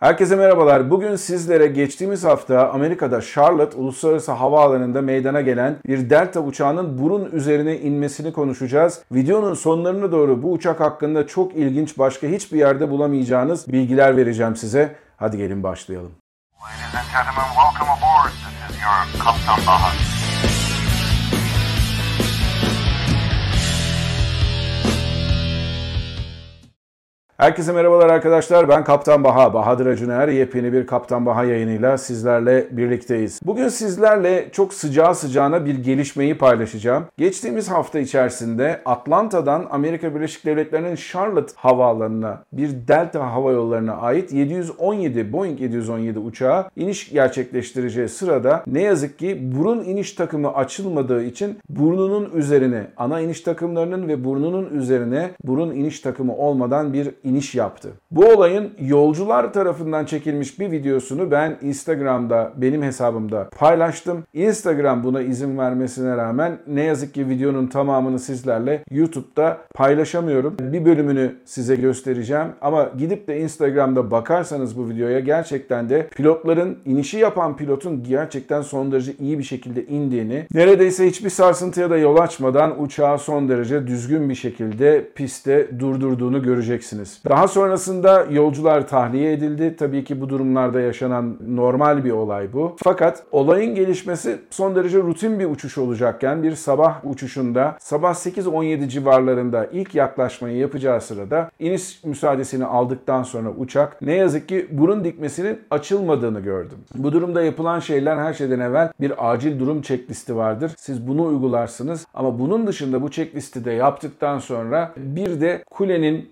Herkese merhabalar. Bugün sizlere geçtiğimiz hafta Amerika'da Charlotte Uluslararası Havaalanı'nda meydana gelen bir Delta uçağının burun üzerine inmesini konuşacağız. Videonun sonlarına doğru bu uçak hakkında çok ilginç başka hiçbir yerde bulamayacağınız bilgiler vereceğim size. Hadi gelin başlayalım. Ladies and gentlemen, welcome aboard. This is your. Herkese merhabalar arkadaşlar. Ben Kaptan Baha, Bahadır Acuner. Yepyeni bir Kaptan Baha yayınıyla sizlerle birlikteyiz. Bugün sizlerle çok sıcağı sıcağına bir gelişmeyi paylaşacağım. Geçtiğimiz hafta içerisinde Atlanta'dan Amerika Birleşik Devletleri'nin Charlotte havaalanına bir Delta Hava Yolları'na ait 717 Boeing 717 uçağı iniş gerçekleştireceği sırada ne yazık ki burun iniş takımı açılmadığı için burnunun üzerine ana iniş takımlarının ve burnunun üzerine burun iniş takımı olmadan bir iniş yaptı. Bu olayın yolcular tarafından çekilmiş bir videosunu ben Instagram'da benim hesabımda paylaştım. Instagram buna izin vermesine rağmen ne yazık ki videonun tamamını sizlerle YouTube'da paylaşamıyorum. Bir bölümünü size göstereceğim ama gidip de Instagram'da bakarsanız bu videoya gerçekten de pilotların inişi yapan pilotun gerçekten son derece iyi bir şekilde indiğini, neredeyse hiçbir sarsıntıya da yol açmadan uçağı son derece düzgün bir şekilde pistte durdurduğunu göreceksiniz. Daha sonrasında yolcular tahliye edildi. Tabii ki bu durumlarda yaşanan normal bir olay bu. Fakat olayın gelişmesi son derece rutin bir uçuş olacakken bir sabah uçuşunda sabah 8-17 civarlarında ilk yaklaşmayı yapacağı sırada iniş müsaadesini aldıktan sonra uçak ne yazık ki burun dikmesinin açılmadığını gördüm. Bu durumda yapılan şeyler her şeyden evvel bir acil durum checklisti vardır. Siz bunu uygularsınız ama bunun dışında bu checklisti de yaptıktan sonra bir de kulenin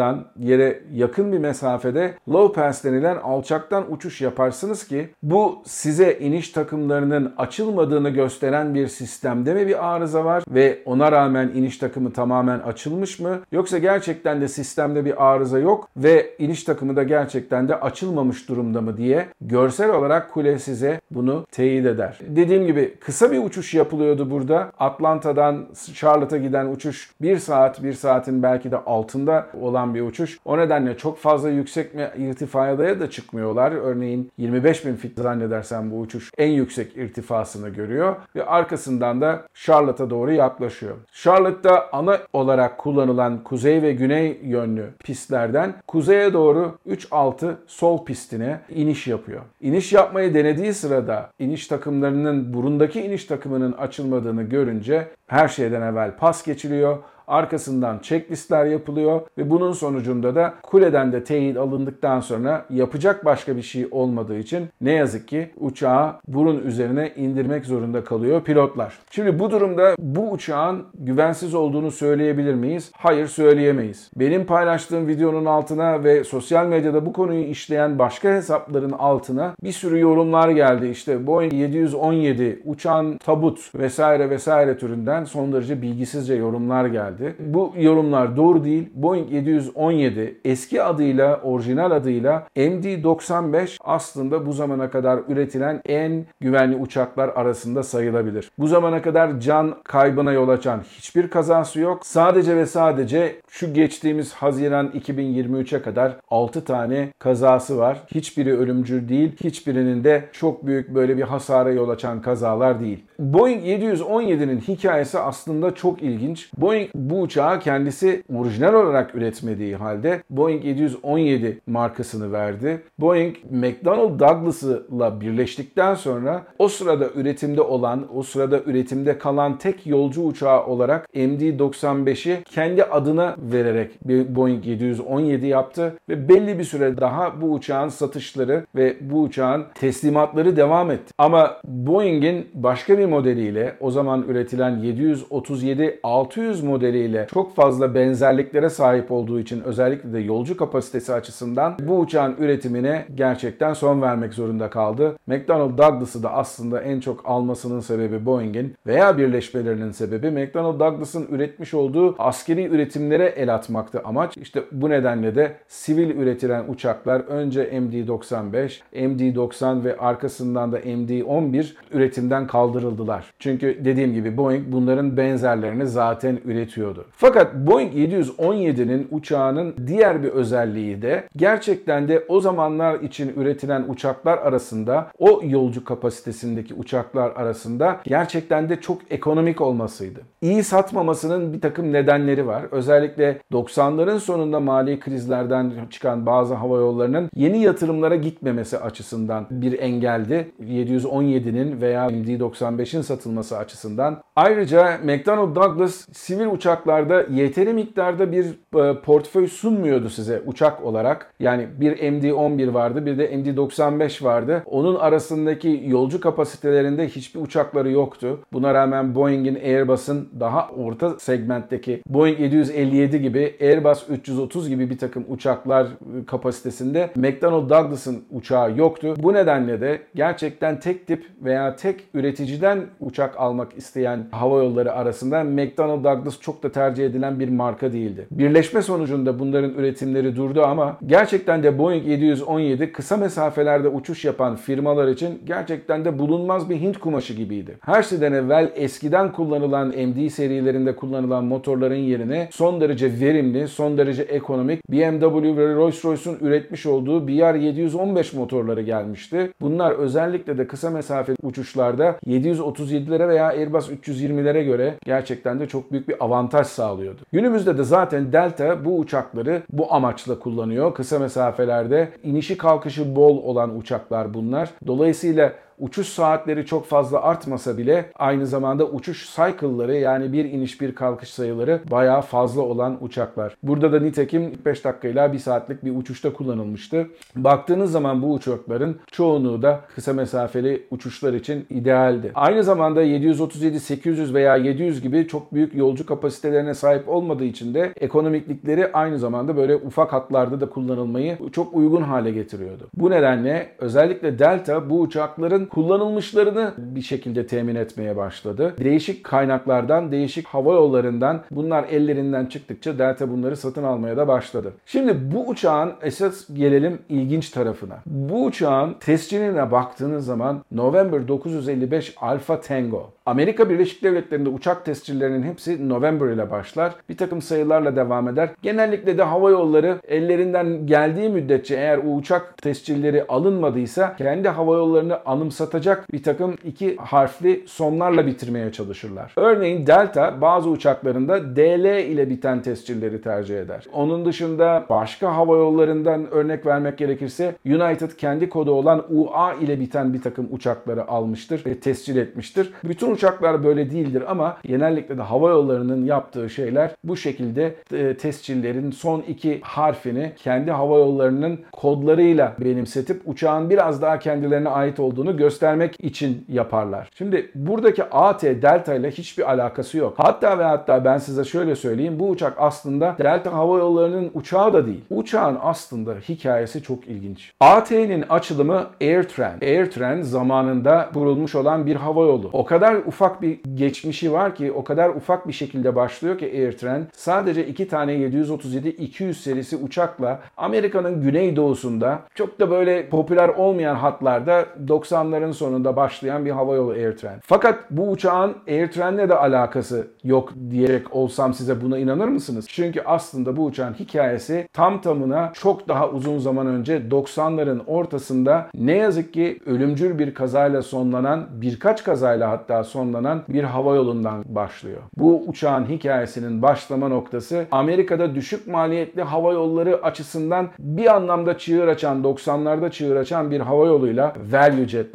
yakınlarından yere yakın bir mesafede low pass denilen alçaktan uçuş yaparsınız ki bu size iniş takımlarının açılmadığını gösteren bir sistemde mi bir arıza var ve ona rağmen iniş takımı tamamen açılmış mı yoksa gerçekten de sistemde bir arıza yok ve iniş takımı da gerçekten de açılmamış durumda mı diye görsel olarak kule size bunu teyit eder. Dediğim gibi kısa bir uçuş yapılıyordu burada. Atlanta'dan Charlotte'a giden uçuş 1 saat 1 saatin belki de altında olan bir uçuş. O nedenle çok fazla yüksek irtifaya da çıkmıyorlar. Örneğin 25 bin fit zannedersem bu uçuş en yüksek irtifasını görüyor ve arkasından da Charlotte'a doğru yaklaşıyor. Charlotte'da ana olarak kullanılan kuzey ve güney yönlü pistlerden kuzeye doğru 3-6 sol pistine iniş yapıyor. İniş yapmayı denediği sırada iniş takımlarının burundaki iniş takımının açılmadığını görünce her şeyden evvel pas geçiliyor Arkasından checklistler yapılıyor ve bunun sonucunda da kuleden de teyit alındıktan sonra yapacak başka bir şey olmadığı için ne yazık ki uçağı burun üzerine indirmek zorunda kalıyor pilotlar. Şimdi bu durumda bu uçağın güvensiz olduğunu söyleyebilir miyiz? Hayır söyleyemeyiz. Benim paylaştığım videonun altına ve sosyal medyada bu konuyu işleyen başka hesapların altına bir sürü yorumlar geldi. İşte Boeing 717 uçağın tabut vesaire vesaire türünden son derece bilgisizce yorumlar geldi geldi. Bu yorumlar doğru değil. Boeing 717 eski adıyla, orijinal adıyla MD-95 aslında bu zamana kadar üretilen en güvenli uçaklar arasında sayılabilir. Bu zamana kadar can kaybına yol açan hiçbir kazası yok. Sadece ve sadece şu geçtiğimiz Haziran 2023'e kadar 6 tane kazası var. Hiçbiri ölümcül değil. Hiçbirinin de çok büyük böyle bir hasara yol açan kazalar değil. Boeing 717'nin hikayesi aslında çok ilginç. Boeing bu uçağı kendisi orijinal olarak üretmediği halde Boeing 717 markasını verdi. Boeing McDonnell Douglas'la birleştikten sonra o sırada üretimde olan, o sırada üretimde kalan tek yolcu uçağı olarak MD-95'i kendi adına vererek bir Boeing 717 yaptı ve belli bir süre daha bu uçağın satışları ve bu uçağın teslimatları devam etti. Ama Boeing'in başka bir modeliyle o zaman üretilen 737-600 modeliyle çok fazla benzerliklere sahip olduğu için özellikle de yolcu kapasitesi açısından bu uçağın üretimine gerçekten son vermek zorunda kaldı. McDonnell Douglas'ı da aslında en çok almasının sebebi Boeing'in veya birleşmelerinin sebebi McDonnell Douglas'ın üretmiş olduğu askeri üretimlere el atmaktı amaç. İşte bu nedenle de sivil üretilen uçaklar önce MD-95, MD-90 ve arkasından da MD-11 üretimden kaldırıldılar. Çünkü dediğim gibi Boeing bunların benzerlerini zaten üretiyor üretiyordu. Fakat Boeing 717'nin uçağının diğer bir özelliği de gerçekten de o zamanlar için üretilen uçaklar arasında o yolcu kapasitesindeki uçaklar arasında gerçekten de çok ekonomik olmasıydı. İyi satmamasının bir takım nedenleri var. Özellikle 90'ların sonunda mali krizlerden çıkan bazı hava yollarının yeni yatırımlara gitmemesi açısından bir engeldi. 717'nin veya MD-95'in satılması açısından. Ayrıca McDonnell Douglas sivil uçaklarda yeteri miktarda bir e, portföy sunmuyordu size uçak olarak. Yani bir MD-11 vardı bir de MD-95 vardı. Onun arasındaki yolcu kapasitelerinde hiçbir uçakları yoktu. Buna rağmen Boeing'in Airbus'un daha orta segmentteki Boeing 757 gibi Airbus 330 gibi bir takım uçaklar kapasitesinde McDonnell Douglas'ın uçağı yoktu. Bu nedenle de gerçekten tek tip veya tek üreticiden uçak almak isteyen hava yolları arasında McDonnell Douglas çok da tercih edilen bir marka değildi. Birleşme sonucunda bunların üretimleri durdu ama gerçekten de Boeing 717 kısa mesafelerde uçuş yapan firmalar için gerçekten de bulunmaz bir Hint kumaşı gibiydi. Her şeyden evvel eskiden kullanılan MD serilerinde kullanılan motorların yerine son derece verimli, son derece ekonomik BMW ve Rolls-Royce'un üretmiş olduğu BR 715 motorları gelmişti. Bunlar özellikle de kısa mesafe uçuşlarda 737'lere veya Airbus 320'lere göre gerçekten de çok büyük bir avantaj sağlıyordu. Günümüzde de zaten Delta bu uçakları bu amaçla kullanıyor. Kısa mesafelerde inişi kalkışı bol olan uçaklar bunlar. Dolayısıyla uçuş saatleri çok fazla artmasa bile aynı zamanda uçuş cycle'ları yani bir iniş bir kalkış sayıları bayağı fazla olan uçaklar. Burada da nitekim 5 dakikayla 1 saatlik bir uçuşta kullanılmıştı. Baktığınız zaman bu uçakların çoğunluğu da kısa mesafeli uçuşlar için idealdi. Aynı zamanda 737, 800 veya 700 gibi çok büyük yolcu kapasitelerine sahip olmadığı için de ekonomiklikleri aynı zamanda böyle ufak hatlarda da kullanılmayı çok uygun hale getiriyordu. Bu nedenle özellikle Delta bu uçakların kullanılmışlarını bir şekilde temin etmeye başladı. Değişik kaynaklardan, değişik hava yollarından bunlar ellerinden çıktıkça Delta bunları satın almaya da başladı. Şimdi bu uçağın esas gelelim ilginç tarafına. Bu uçağın tescilline baktığınız zaman November 955 Alpha Tango. Amerika Birleşik Devletleri'nde uçak tescillerinin hepsi November ile başlar. Bir takım sayılarla devam eder. Genellikle de hava yolları ellerinden geldiği müddetçe eğer o uçak tescilleri alınmadıysa kendi hava yollarını anımsatacak bir takım iki harfli sonlarla bitirmeye çalışırlar. Örneğin Delta bazı uçaklarında DL ile biten tescilleri tercih eder. Onun dışında başka hava yollarından örnek vermek gerekirse United kendi kodu olan UA ile biten bir takım uçakları almıştır ve tescil etmiştir. Bütün uçaklar böyle değildir ama genellikle de hava yollarının yaptığı şeyler bu şekilde e, tescillerin son iki harfini kendi hava yollarının kodlarıyla benimsetip uçağın biraz daha kendilerine ait olduğunu göstermek için yaparlar. Şimdi buradaki AT Delta ile hiçbir alakası yok. Hatta ve hatta ben size şöyle söyleyeyim bu uçak aslında Delta Hava Yolları'nın uçağı da değil. Uçağın aslında hikayesi çok ilginç. AT'nin açılımı AirTran. AirTran zamanında kurulmuş olan bir hava yolu. O kadar ufak bir geçmişi var ki o kadar ufak bir şekilde başlıyor ki AirTran sadece iki tane 737-200 serisi uçakla Amerika'nın güneydoğusunda çok da böyle popüler olmayan hatlarda 90'ların sonunda başlayan bir havayolu AirTran. Fakat bu uçağın AirTran'le de alakası yok diyerek olsam size buna inanır mısınız? Çünkü aslında bu uçağın hikayesi tam tamına çok daha uzun zaman önce 90'ların ortasında ne yazık ki ölümcül bir kazayla sonlanan birkaç kazayla hatta sonlanan bir hava yolundan başlıyor. Bu uçağın hikayesinin başlama noktası Amerika'da düşük maliyetli hava yolları açısından bir anlamda çığır açan 90'larda çığır açan bir hava yoluyla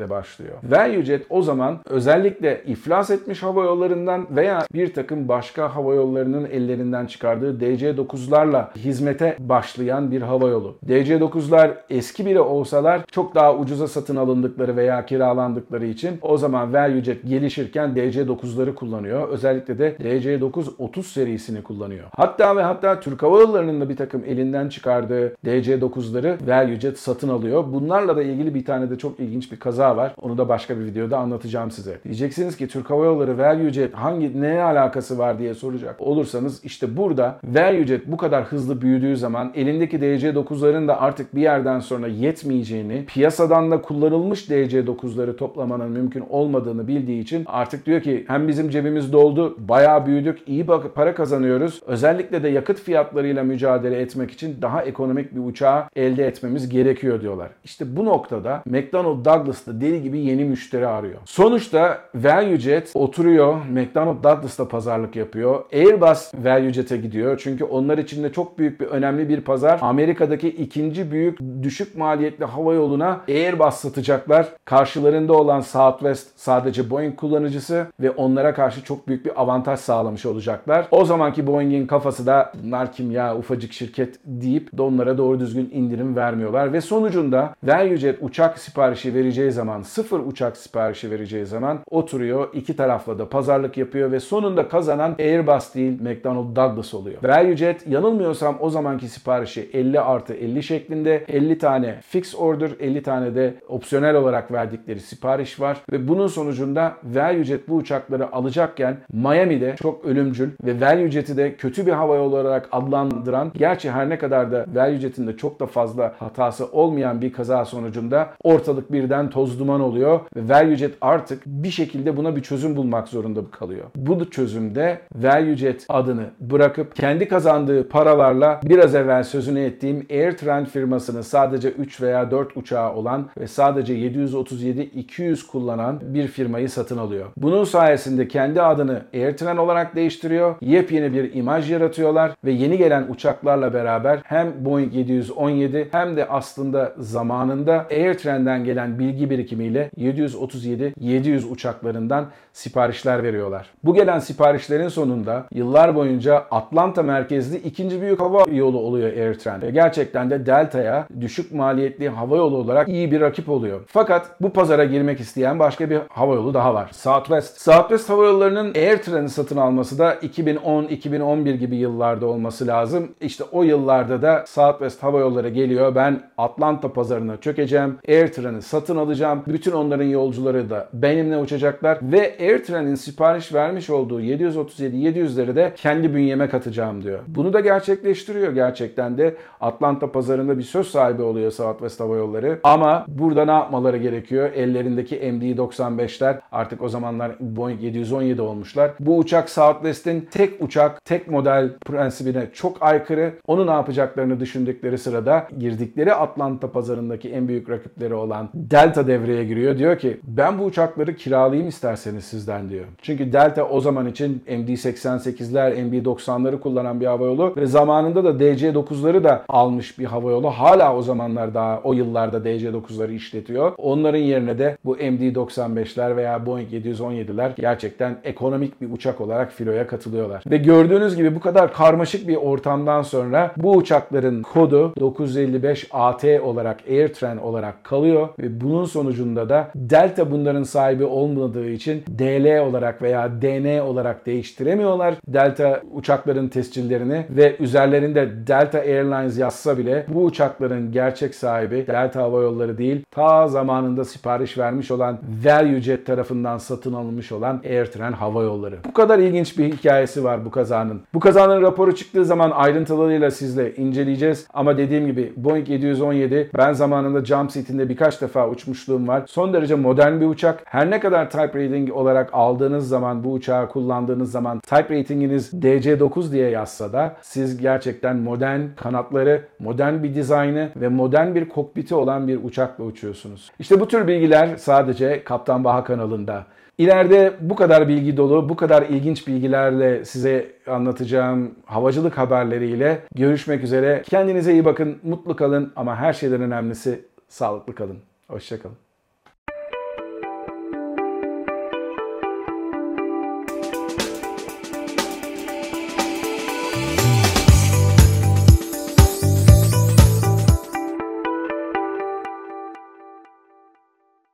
ValueJet'le başlıyor. ValueJet o zaman özellikle iflas etmiş hava yollarından veya bir takım başka hava yollarının ellerinden çıkardığı DC-9'larla hizmete başlayan bir hava yolu. DC-9'lar eski biri olsalar çok daha ucuza satın alındıkları veya kiralandıkları için o zaman ValueJet gelişirken DC-9'ları kullanıyor. Özellikle de DC-9-30 serisini kullanıyor. Hatta ve hatta Türk Hava Yolları'nın da bir takım elinden çıkardığı DC-9'ları ValueJet satın alıyor. Bunlarla da ilgili bir tane de çok ilginç bir kaza var. Onu da başka bir videoda anlatacağım size. Diyeceksiniz ki Türk Hava Yolları ValueJet hangi ne alakası var diye soracak olursanız işte burada ValueJet bu kadar hızlı büyüdüğü zaman elindeki DC-9'ların da artık bir yerden sonra yetmeyeceğini, piyasadan da kullanılmış DC-9'ları toplamanın mümkün olmadığını bildiği için artık diyor ki hem bizim cebimiz doldu, bayağı büyüdük, iyi para kazanıyoruz. Özellikle de yakıt fiyatlarıyla mücadele etmek için daha ekonomik bir uçağı elde etmemiz gerekiyor diyorlar. İşte bu noktada McDonnell Douglas da deli gibi yeni müşteri arıyor. Sonuçta ValueJet oturuyor, McDonnell Douglas'ta pazarlık yapıyor. Airbus ValueJet'e gidiyor. Çünkü onlar için de çok büyük bir önemli bir pazar. Amerika'daki ikinci büyük düşük maliyetli hava yoluna Airbus satacaklar. Karşılarında olan Southwest sadece Boeing kullanıcısı ve onlara karşı çok büyük bir avantaj sağlamış olacaklar. O zamanki Boeing'in kafası da bunlar kim ya ufacık şirket deyip de onlara doğru düzgün indirim vermiyorlar ve sonucunda ValueJet uçak siparişi vereceği zaman sıfır uçak siparişi vereceği zaman oturuyor iki tarafla da pazarlık yapıyor ve sonunda kazanan Airbus değil McDonnell Douglas oluyor. ValueJet yanılmıyorsam o zamanki siparişi 50 artı 50 şeklinde 50 tane fix order 50 tane de opsiyonel olarak verdikleri sipariş var ve bunun sonucunda ValueJet bu uçakları alacakken Miami'de çok ölümcül ve ValueJet'i de kötü bir hava yolu olarak adlandıran gerçi her ne kadar da ValueJet'in de çok da fazla hatası olmayan bir kaza sonucunda ortalık birden toz duman oluyor ve ValueJet artık bir şekilde buna bir çözüm bulmak zorunda kalıyor. Bu çözümde ValueJet adını bırakıp kendi kazandığı paralarla biraz evvel sözünü ettiğim AirTran firmasını sadece 3 veya 4 uçağı olan ve sadece 737-200 kullanan bir firmayı satın alıyor. Bunun sayesinde kendi adını AirTran olarak değiştiriyor. Yepyeni bir imaj yaratıyorlar ve yeni gelen uçaklarla beraber hem Boeing 717 hem de aslında zamanında AirTran'den gelen bilgi birikimiyle 737-700 uçaklarından siparişler veriyorlar. Bu gelen siparişlerin sonunda yıllar boyunca Atlanta merkezli ikinci büyük hava yolu oluyor AirTran. Ve gerçekten de Delta'ya düşük maliyetli hava yolu olarak iyi bir rakip oluyor. Fakat bu pazara girmek isteyen başka bir hava yolu daha var. Southwest. Southwest Hava Yolları'nın AirTran'ı satın alması da 2010-2011 gibi yıllarda olması lazım. İşte o yıllarda da Southwest Hava Yolları geliyor. Ben Atlanta pazarına çökeceğim. AirTran'ı satın alacağım. Bütün onların yolcuları da benimle uçacaklar ve AirTran'in sipariş vermiş olduğu 737-700'leri de kendi bünyeme katacağım diyor. Bunu da gerçekleştiriyor gerçekten de. Atlanta pazarında bir söz sahibi oluyor Southwest Hava Yolları. Ama burada ne yapmaları gerekiyor? Ellerindeki MD-95'ler artık o zamanlar Boeing 717 olmuşlar. Bu uçak Southwest'in tek uçak, tek model prensibine çok aykırı. Onu ne yapacaklarını düşündükleri sırada girdikleri Atlanta pazarındaki en büyük rakipleri olan Delta devreye giriyor. Diyor ki ben bu uçakları kiralayayım isterseniz sizden diyor. Çünkü Delta o zaman için MD-88'ler, MD-90'ları kullanan bir hava yolu ve zamanında da DC-9'ları da almış bir hava yolu. Hala o zamanlar daha o yıllarda DC-9'ları işletiyor. Onların yerine de bu MD-95'ler veya Boeing 717'ler gerçekten ekonomik bir uçak olarak filoya katılıyorlar. Ve gördüğünüz gibi bu kadar karmaşık bir ortamdan sonra bu uçakların kodu 955 AT olarak AirTran olarak kalıyor ve bunun sonucunda da Delta bunların sahibi olmadığı için DL olarak veya DN olarak değiştiremiyorlar Delta uçakların tescillerini ve üzerlerinde Delta Airlines yazsa bile bu uçakların gerçek sahibi Delta Hava Yolları değil ta zamanında sipariş vermiş olan ValueJet tarafından satın alınmış olan AirTran Hava Yolları. Bu kadar ilginç bir hikayesi var bu kazanın. Bu kazanın raporu çıktığı zaman ayrıntılarıyla sizle inceleyeceğiz ama dediğim gibi Boeing 717 ben zamanında Jump Seat'inde birkaç defa uçmuşluğum var. Son derece modern bir uçak. Her ne kadar type rating olarak aldığınız zaman bu uçağı kullandığınız zaman type ratinginiz DC9 diye yazsa da siz gerçekten modern kanatları, modern bir dizaynı ve modern bir kokpiti olan bir uçakla uçuyorsunuz. İşte bu tür bilgiler sadece Kaptan Baha kanalında. İleride bu kadar bilgi dolu, bu kadar ilginç bilgilerle size anlatacağım havacılık haberleriyle görüşmek üzere. Kendinize iyi bakın, mutlu kalın ama her şeyden önemlisi sağlıklı kalın. Hoşçakalın.